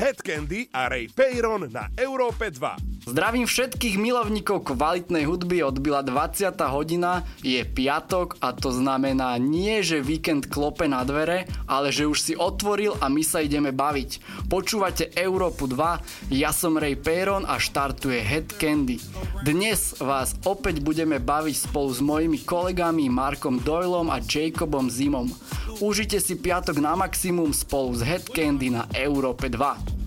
Head Candy a Ray Peyron na Európe 2. Zdravím všetkých milovníkov kvalitnej hudby, odbila 20. hodina, je piatok a to znamená nie, že víkend klope na dvere, ale že už si otvoril a my sa ideme baviť. Počúvate Európu 2, ja som Ray Peyron a štartuje Head Candy. Dnes vás opäť budeme baviť spolu s mojimi kolegami Markom Doylom a Jacobom Zimom. Užite si piatok na maximum spolu s Head na Európe 2.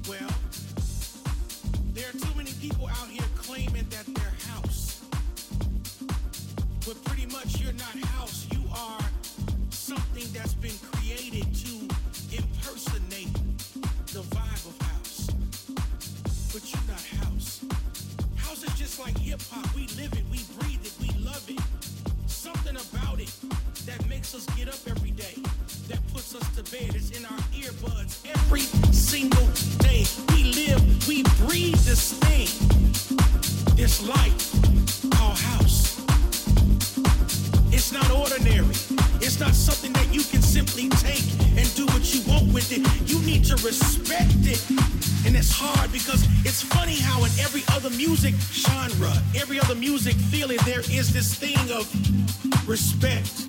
us get up every us to bed. It's in our earbuds every single day. We live, we breathe this thing, this life called house. It's not ordinary. It's not something that you can simply take and do what you want with it. You need to respect it. And it's hard because it's funny how in every other music genre, every other music feeling, there is this thing of respect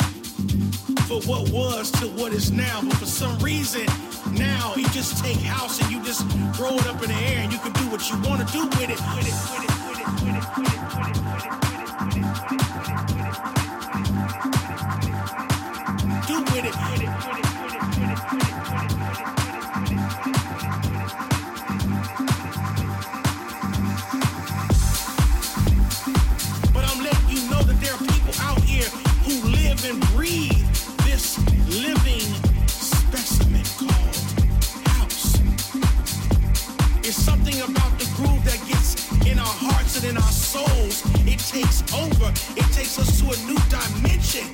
for what was to what is now. But for some reason, now you just take house and you just throw it up in the air and you can do what you want to do with it. With it, with it, with it, with it, with it. over. It takes us to a new dimension.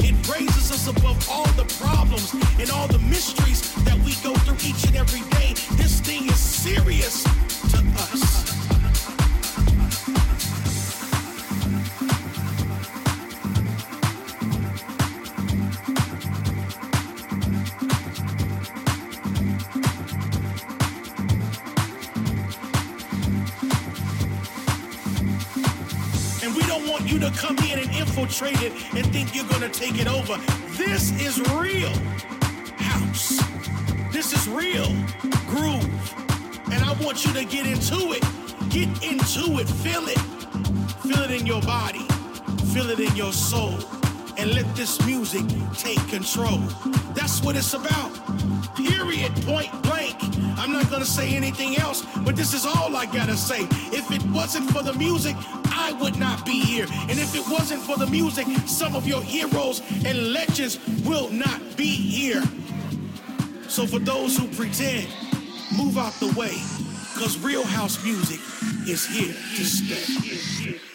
It raises us above all the problems and all the mysteries. Take it over. This is real house. This is real groove. And I want you to get into it. Get into it. Feel it. Feel it in your body. Feel it in your soul. And let this music take control. That's what it's about. Period. Point blank. I'm not gonna say anything else, but this is all I gotta say. If it wasn't for the music, I would not be here. And if it wasn't for the music, some of your heroes and legends will not be here. So for those who pretend, move out the way, because real house music is here to stay.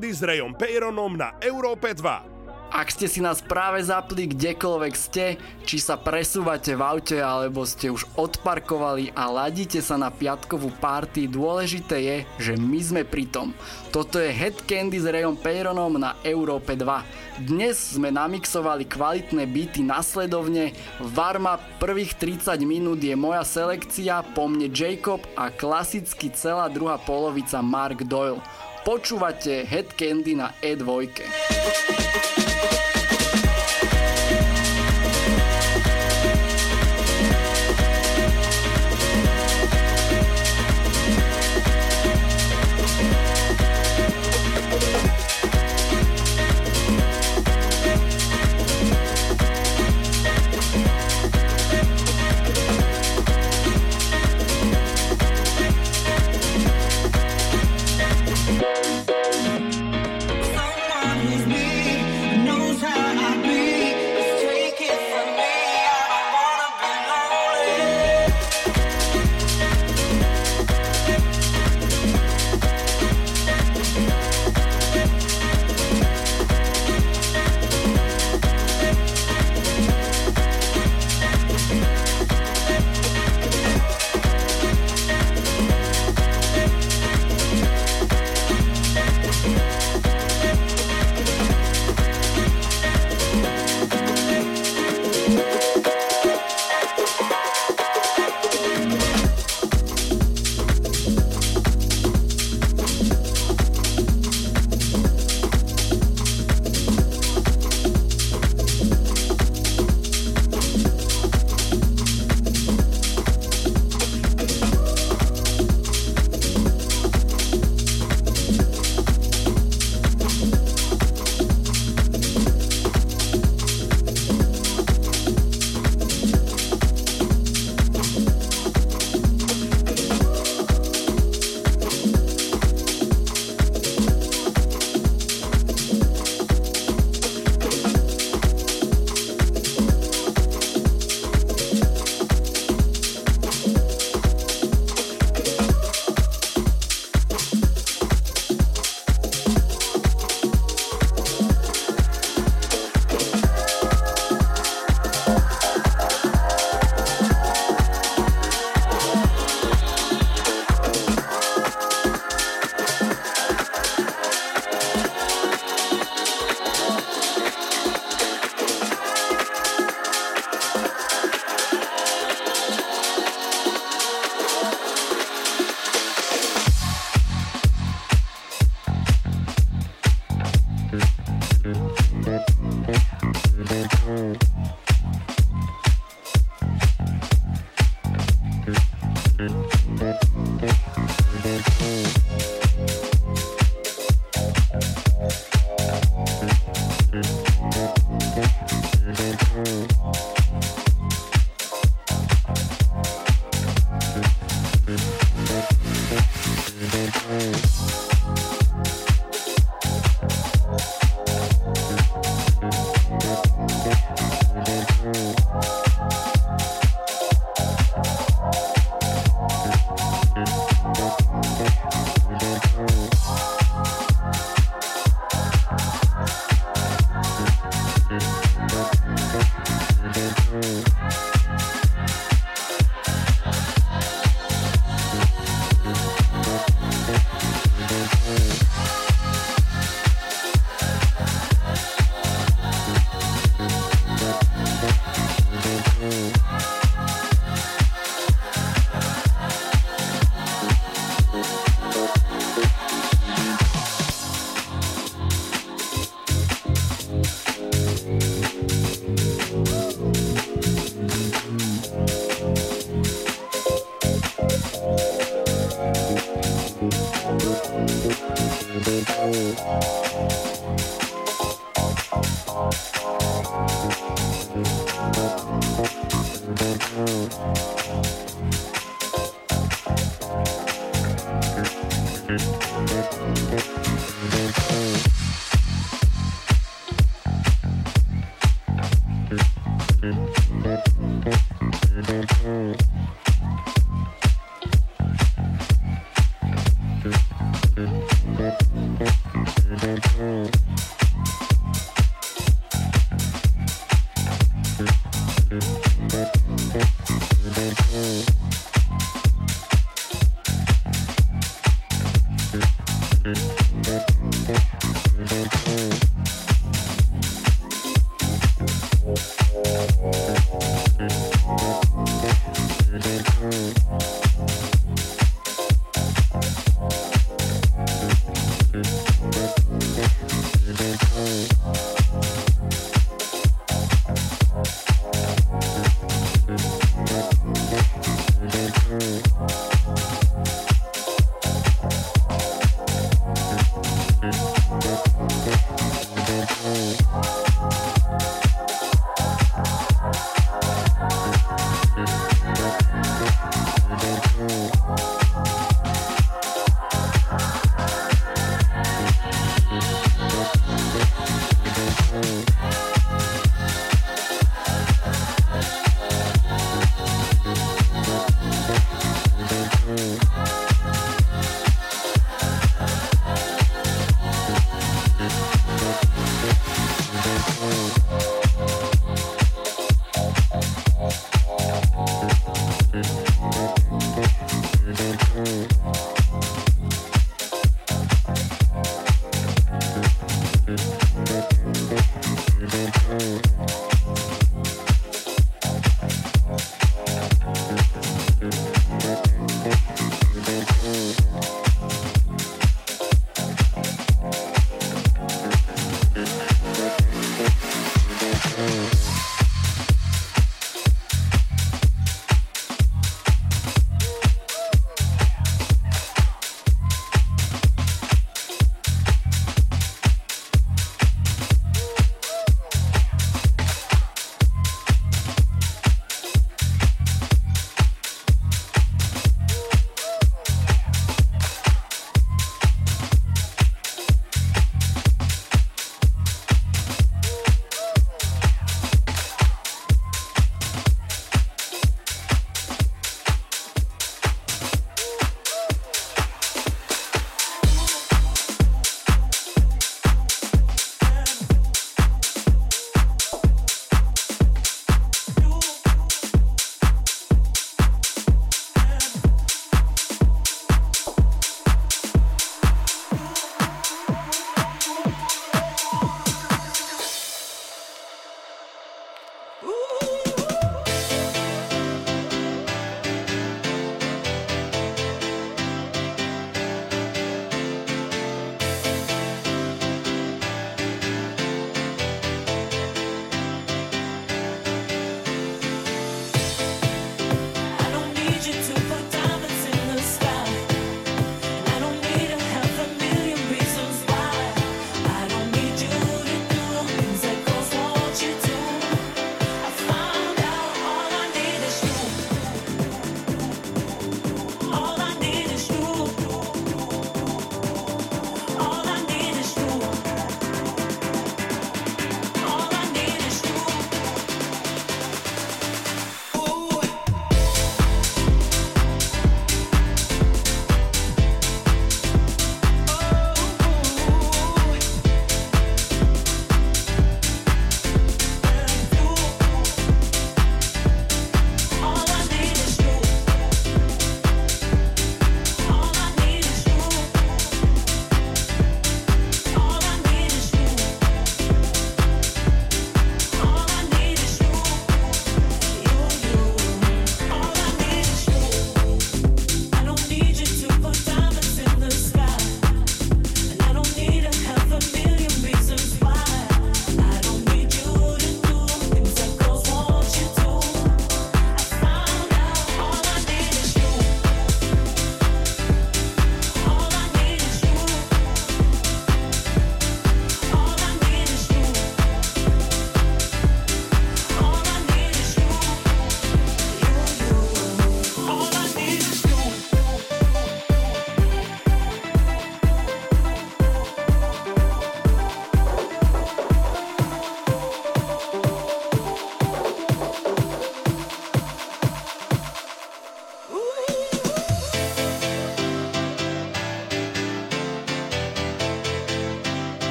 Candy s Rayom Peyronom na Európe 2. Ak ste si nás práve zapli kdekoľvek ste, či sa presúvate v aute alebo ste už odparkovali a ladíte sa na piatkovú party, dôležité je, že my sme pri tom. Toto je Head Candy s Rayom Peyronom na Európe 2. Dnes sme namixovali kvalitné byty nasledovne, Varma prvých 30 minút je moja selekcia, po mne Jacob a klasicky celá druhá polovica Mark Doyle. Počúvate Head Candy na E2.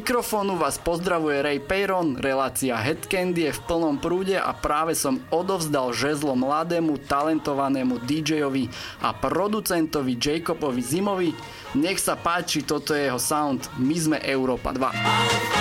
Mikrofónu vás pozdravuje Ray Peyron, relácia Headcandy je v plnom prúde a práve som odovzdal žezlo mladému, talentovanému DJovi a producentovi Jacobovi Zimovi. Nech sa páči, toto je jeho sound. My sme Európa 2.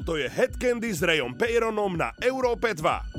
Toto je Head Candy s Rayom Peyronom na Európe 2.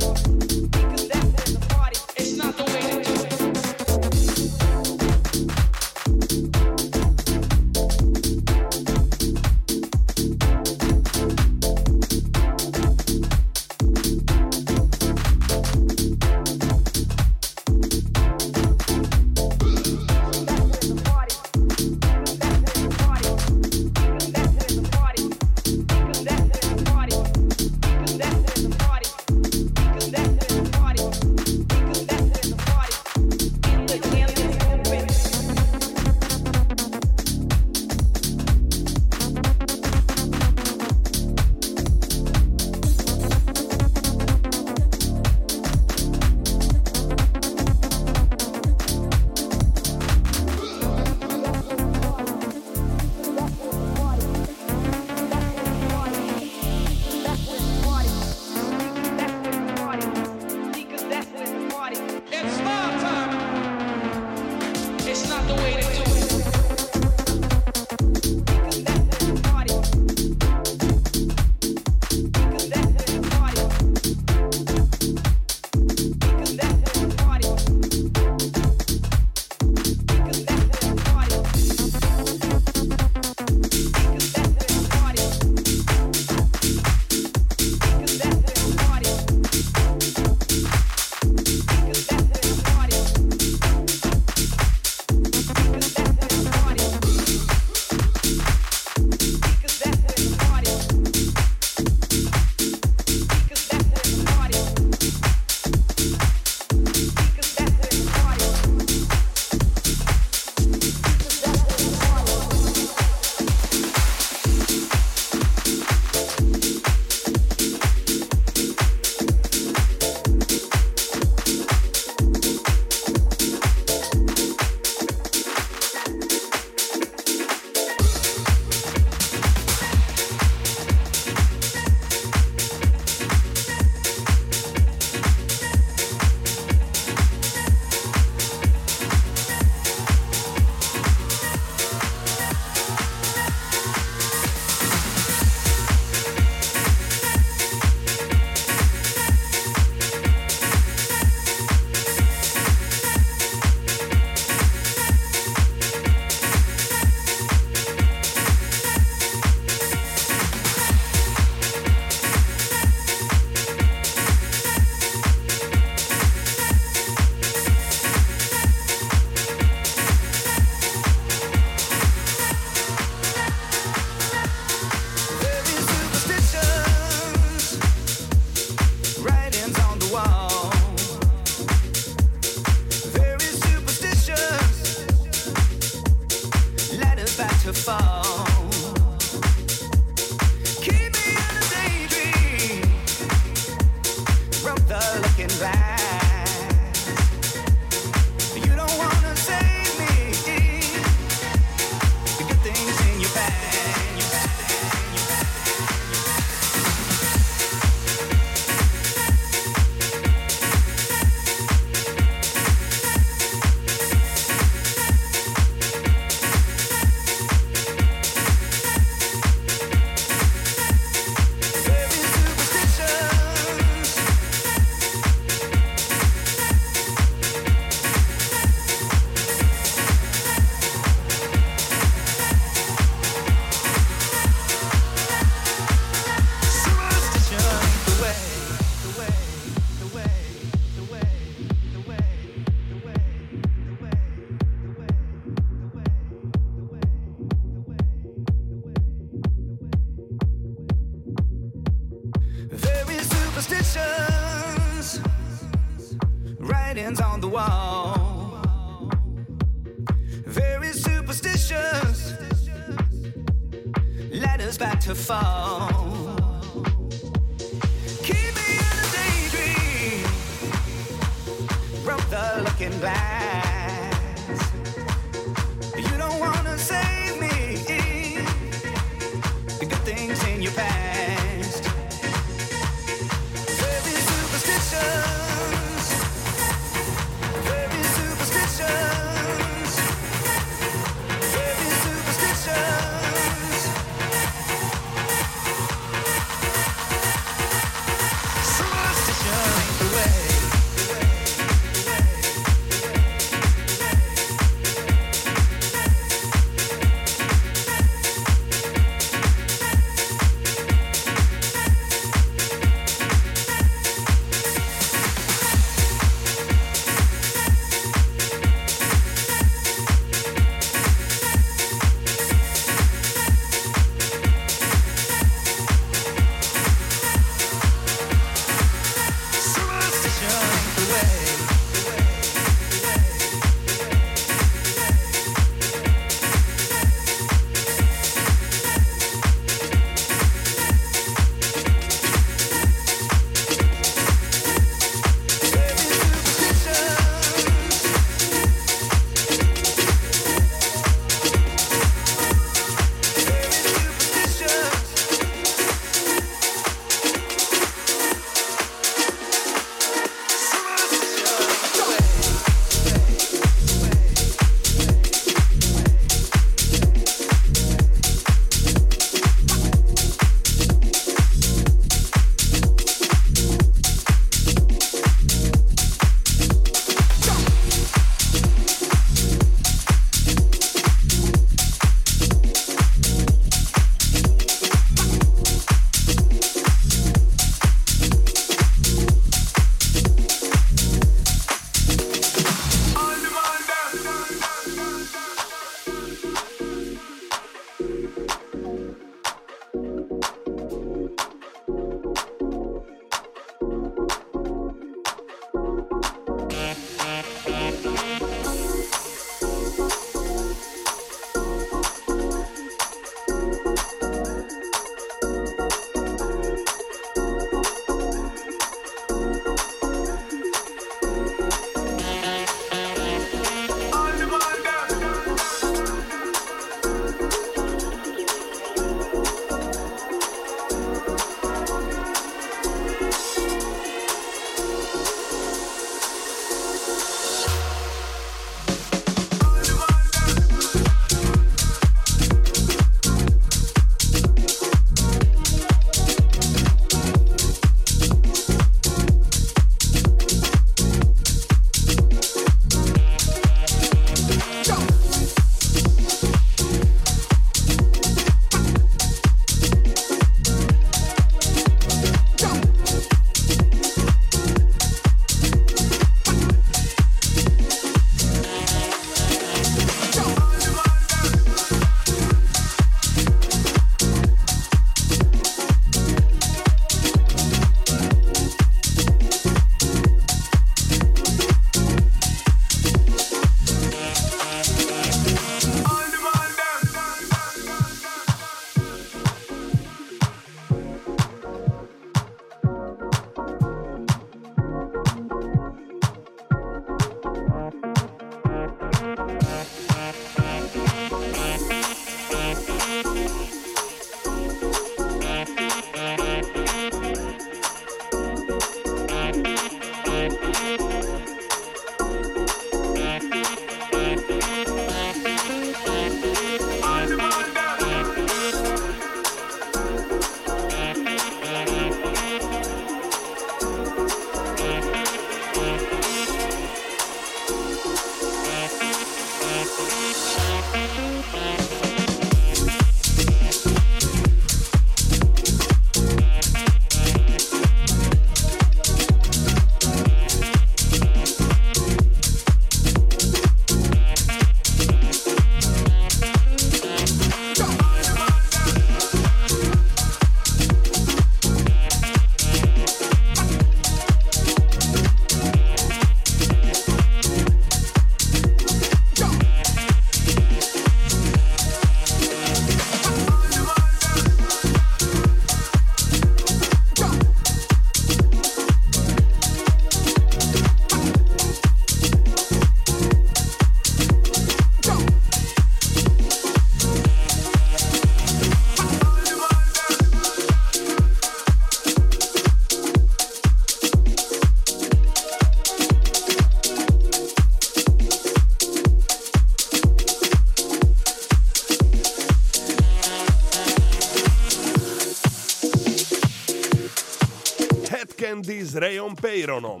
s Rayom Peyronom.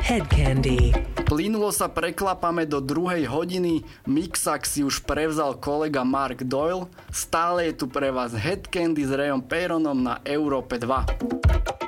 Head Candy. Plynulo sa preklapame do druhej hodiny, mixak si už prevzal kolega Mark Doyle, stále je tu pre vás Head Candy s Rayom Peyronom na Európe 2.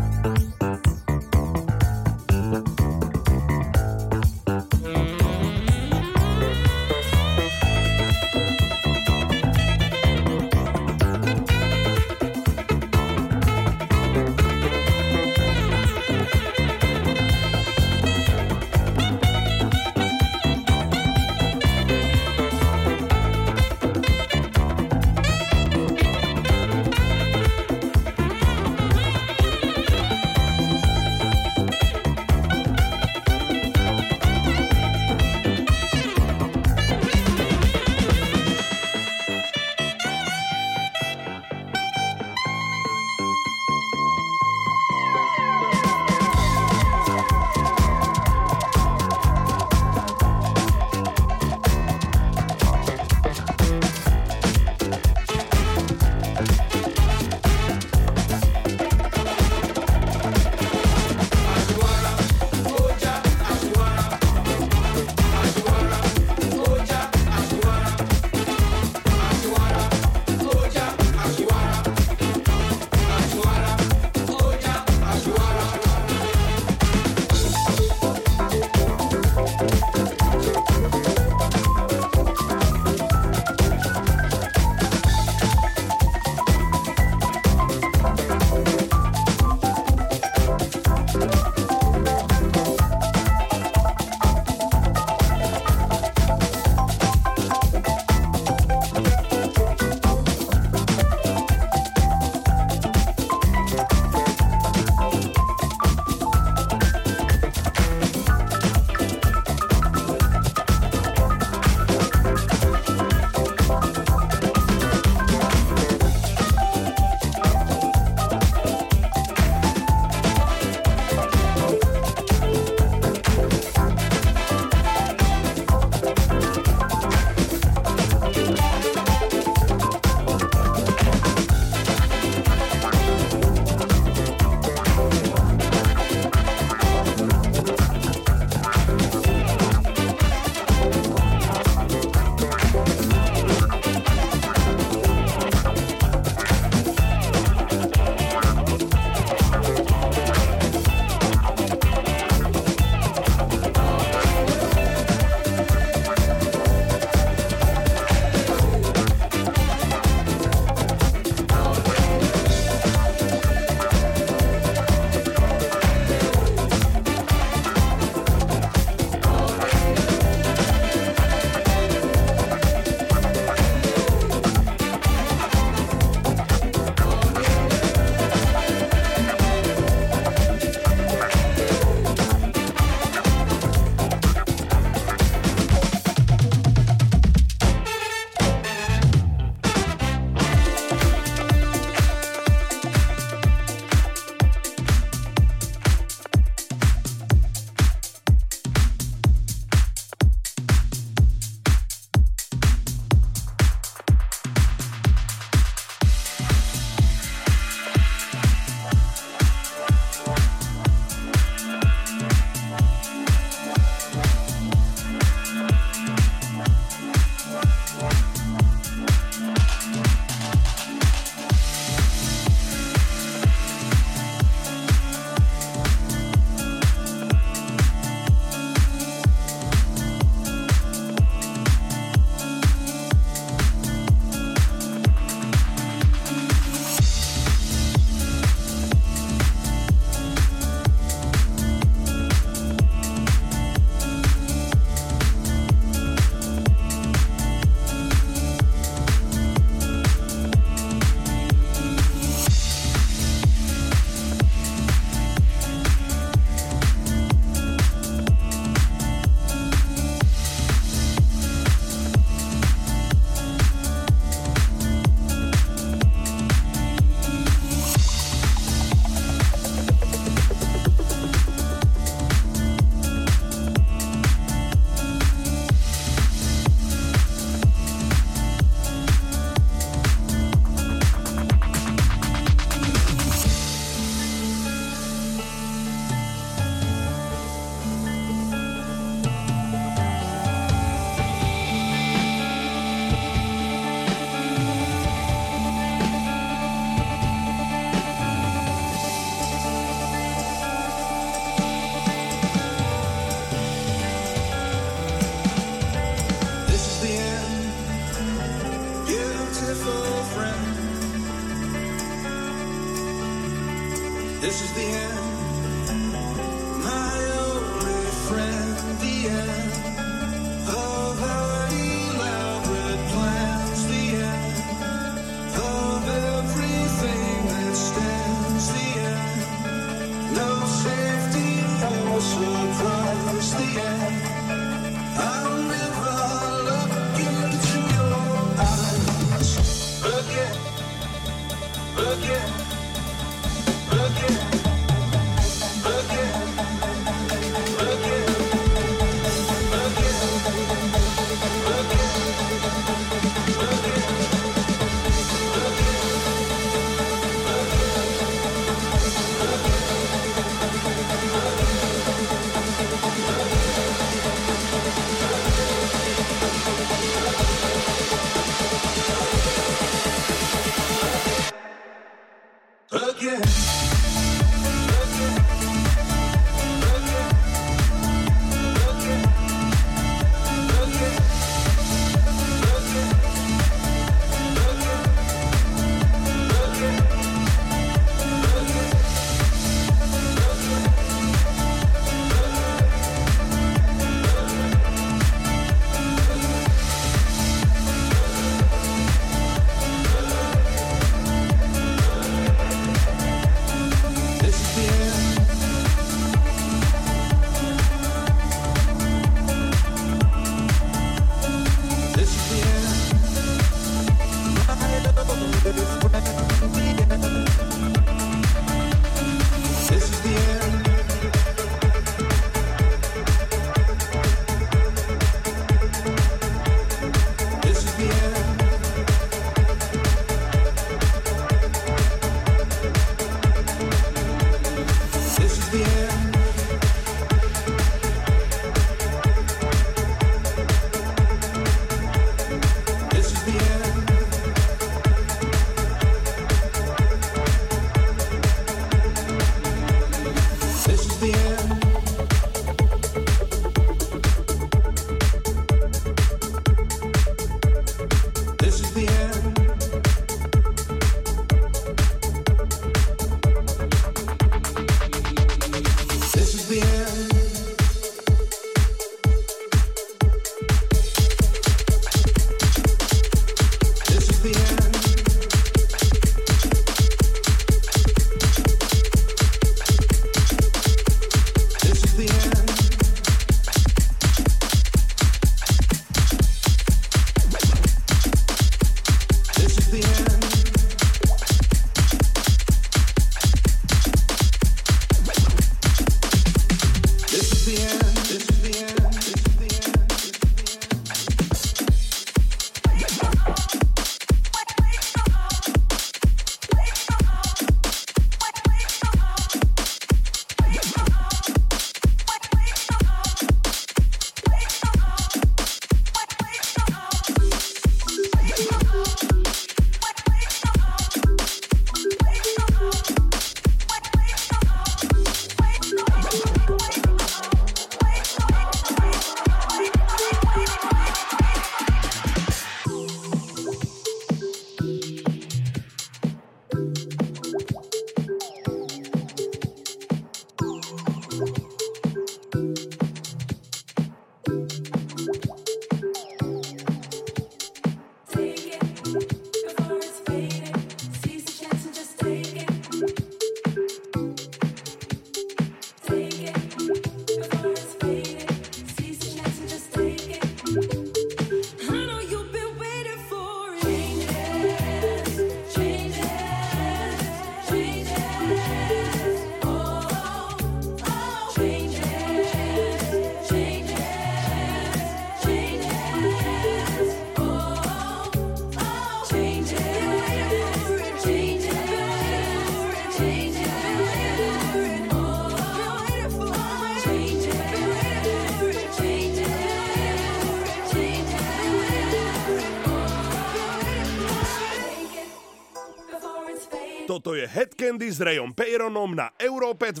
Headcandy s Rayom Peyronom na Európe 2.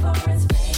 for his face.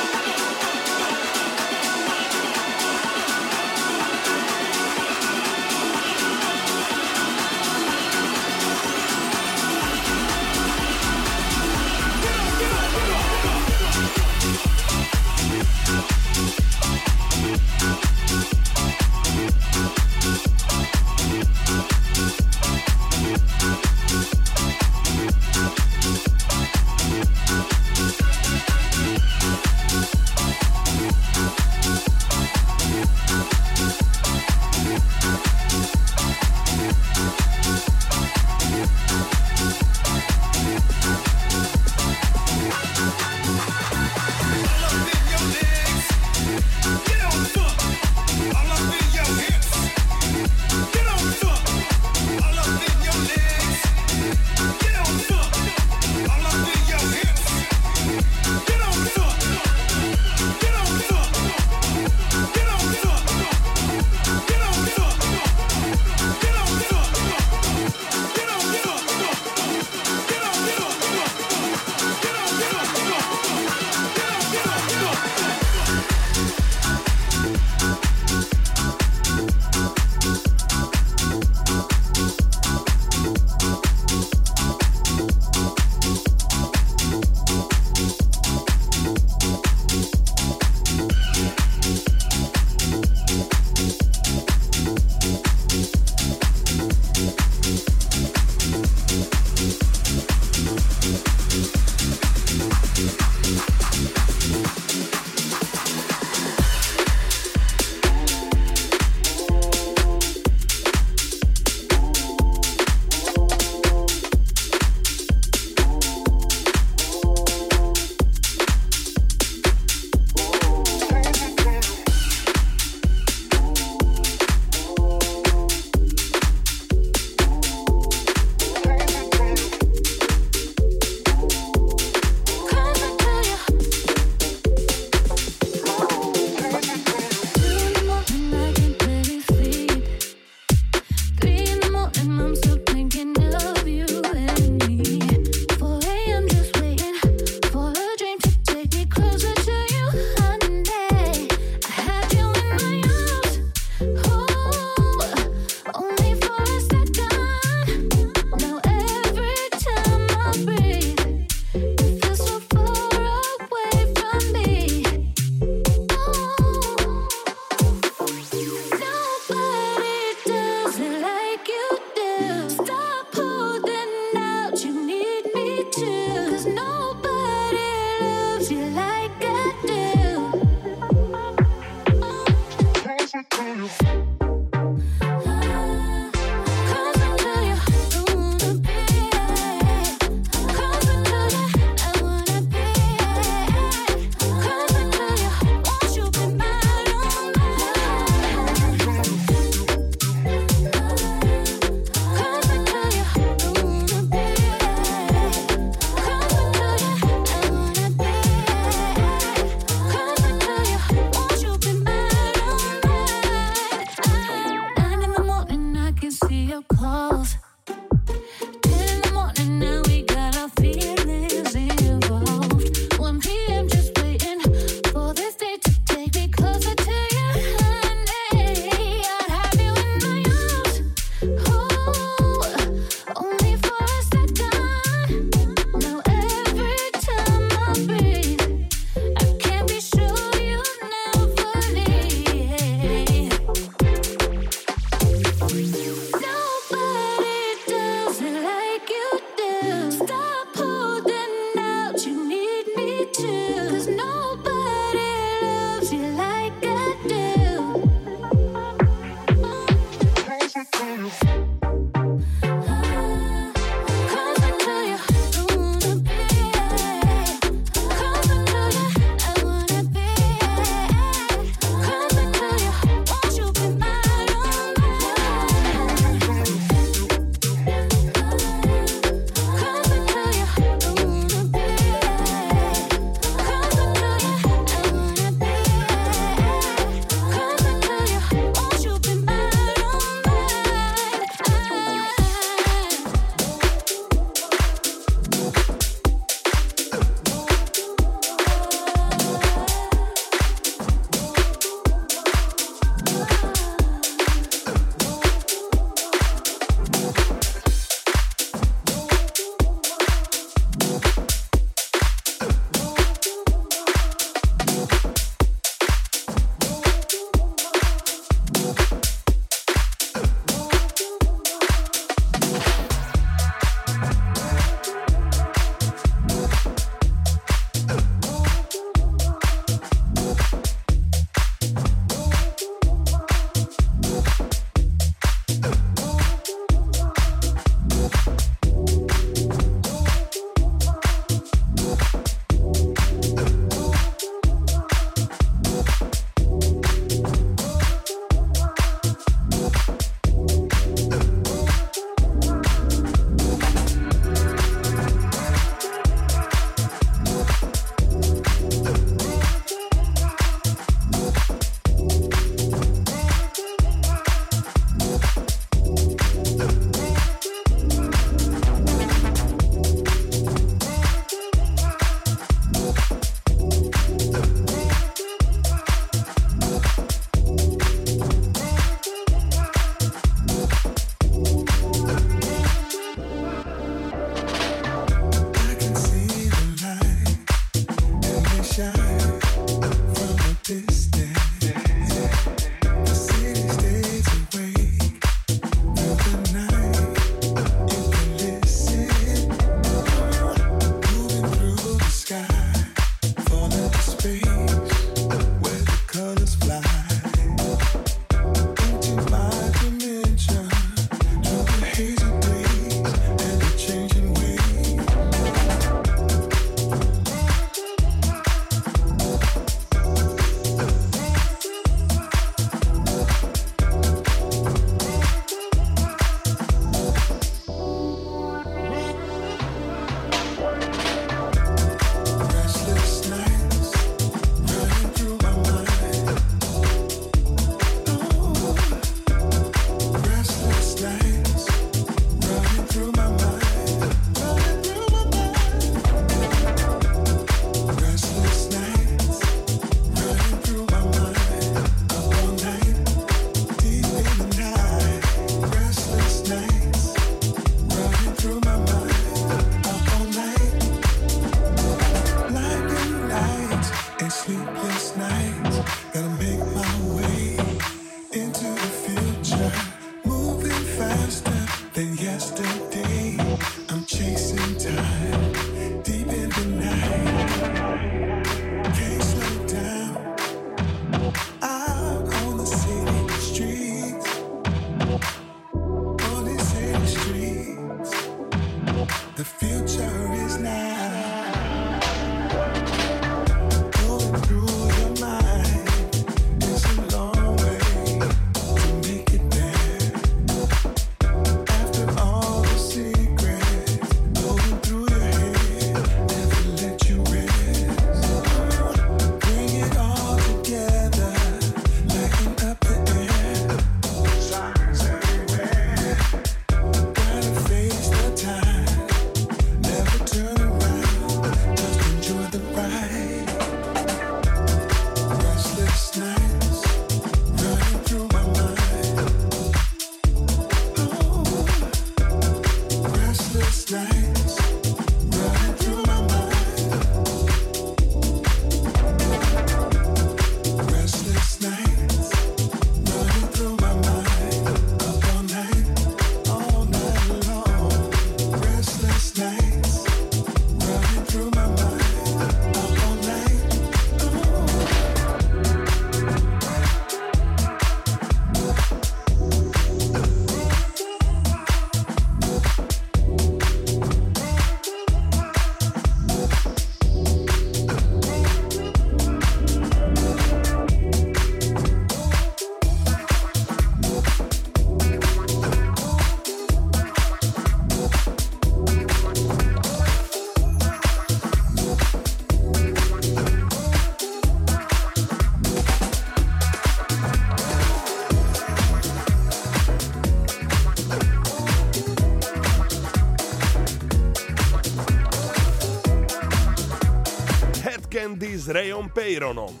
S Rayom Peyronom.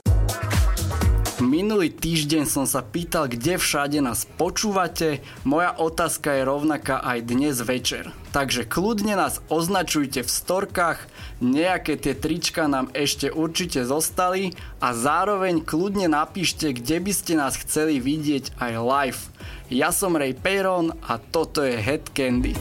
Minulý týždeň som sa pýtal, kde všade nás počúvate. Moja otázka je rovnaká aj dnes večer. Takže kľudne nás označujte v storkách, nejaké tie trička nám ešte určite zostali a zároveň kľudne napíšte, kde by ste nás chceli vidieť aj live. Ja som Ray Peyron a toto je Head Candy.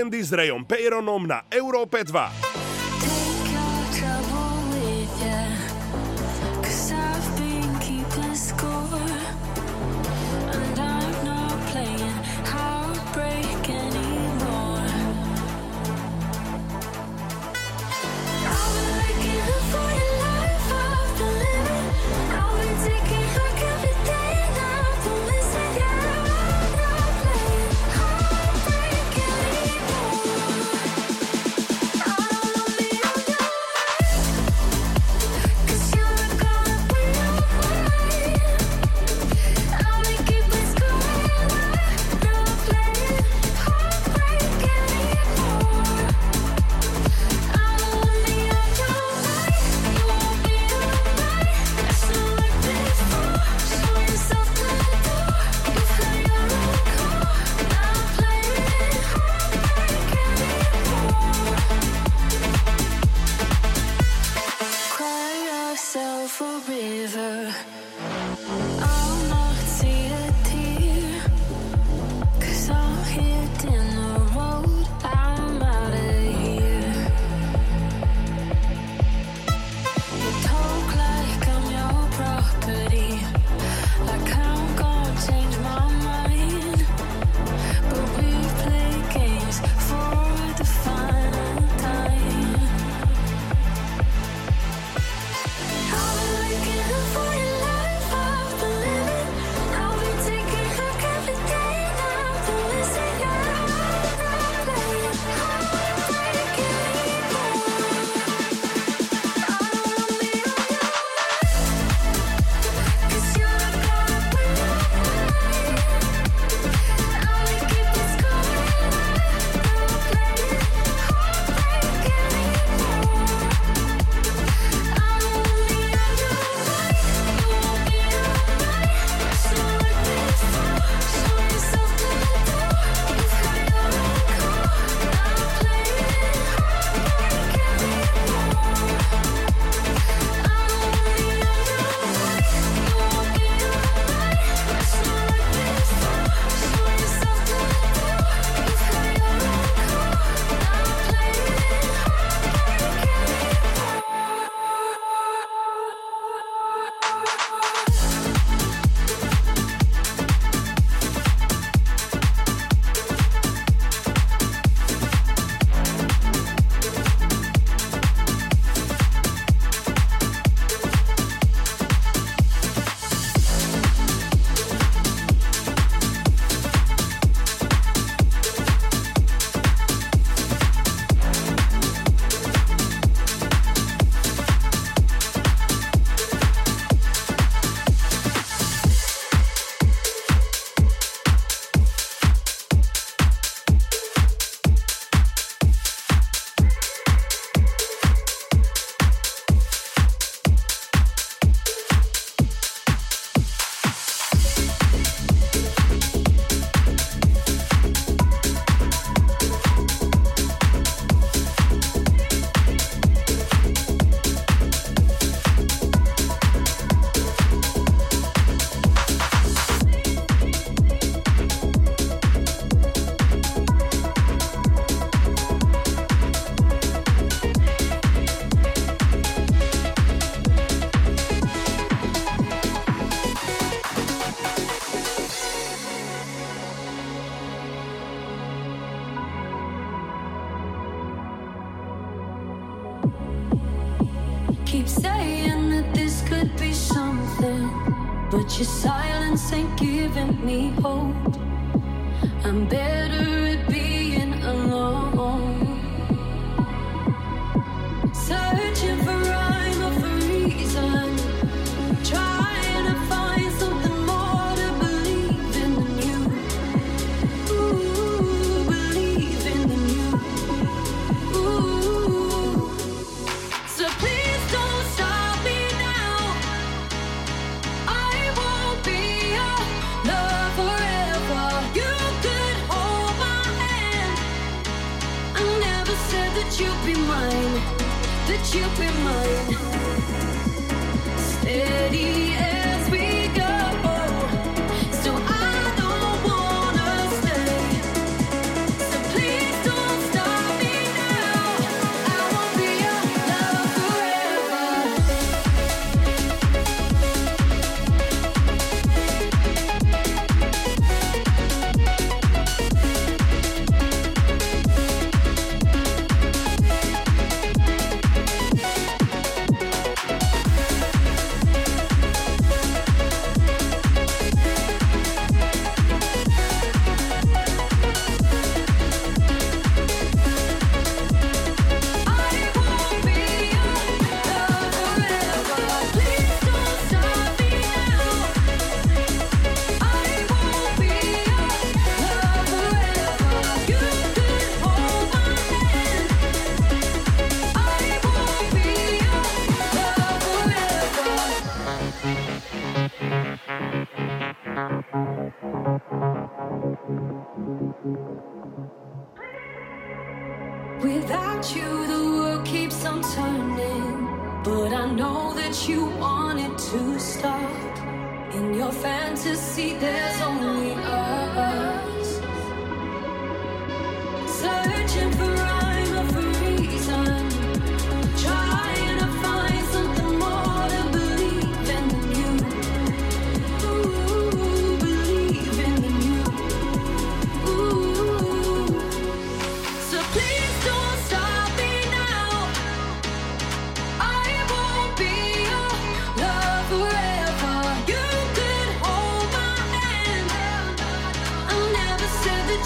Candy s Rayom Peyronom na Európe 2.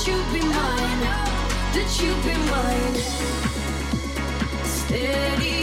You'd be mine. That you'd be mine. Steady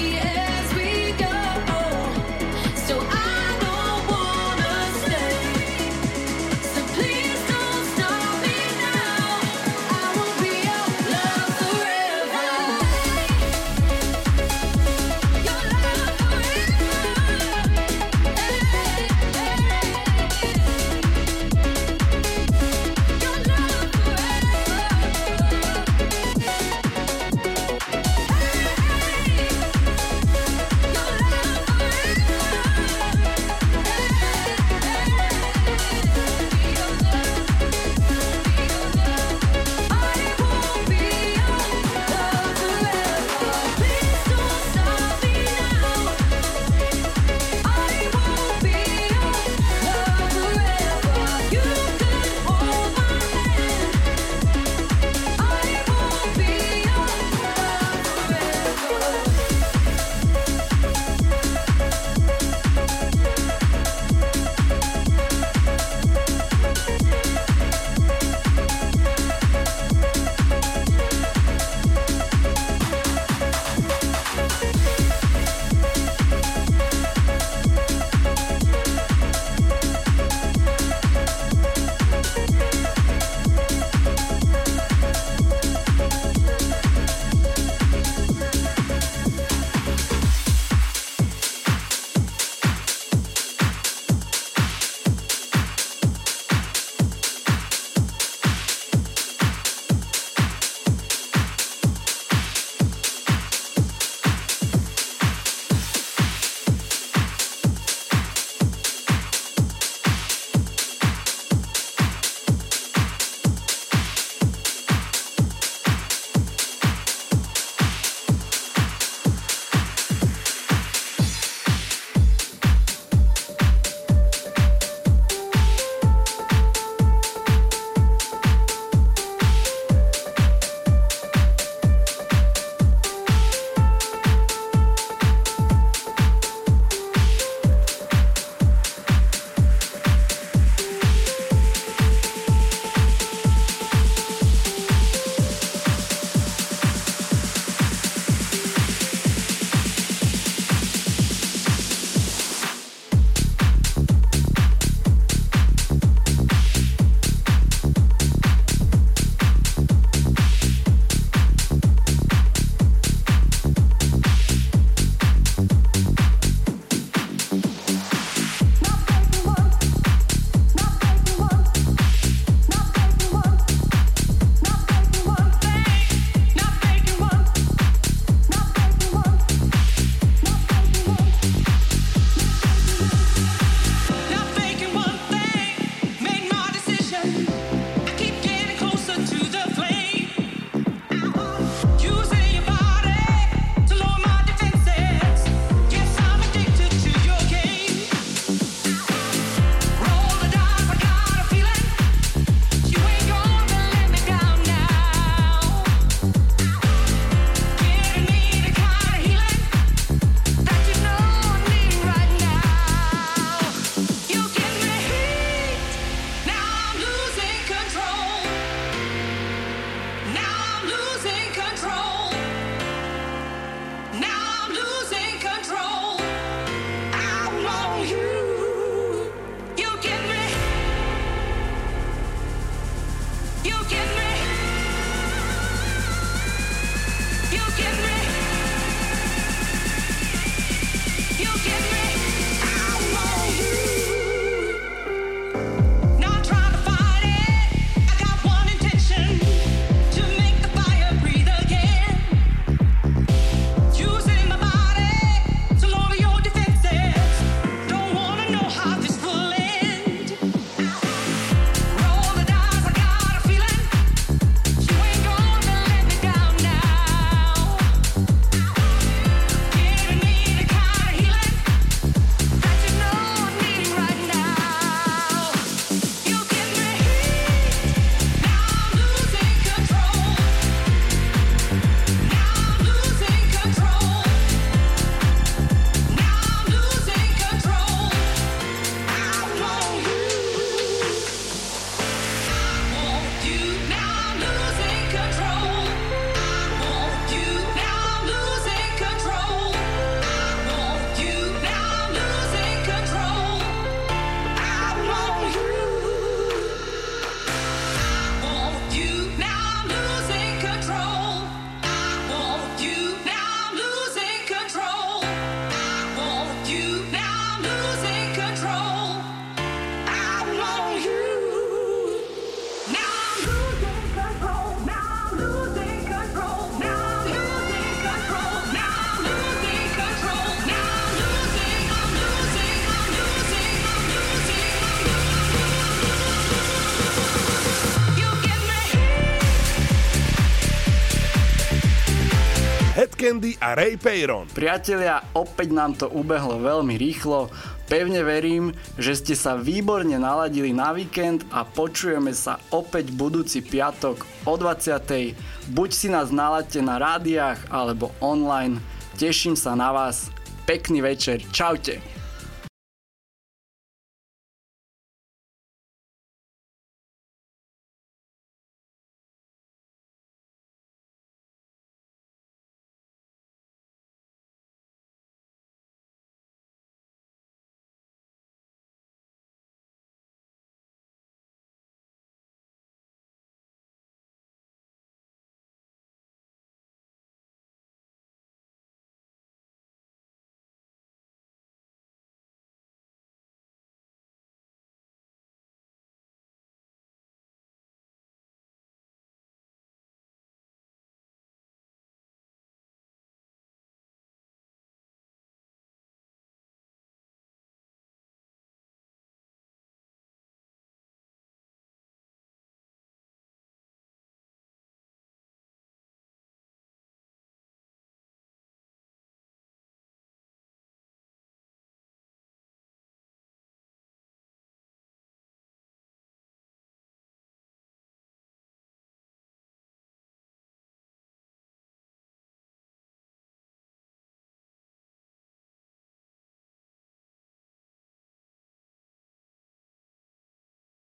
Candy a Ray Peyron. Priatelia, opäť nám to ubehlo veľmi rýchlo. Pevne verím, že ste sa výborne naladili na víkend a počujeme sa opäť budúci piatok o 20. Buď si nás naladte na rádiách alebo online. Teším sa na vás. Pekný večer. Čaute.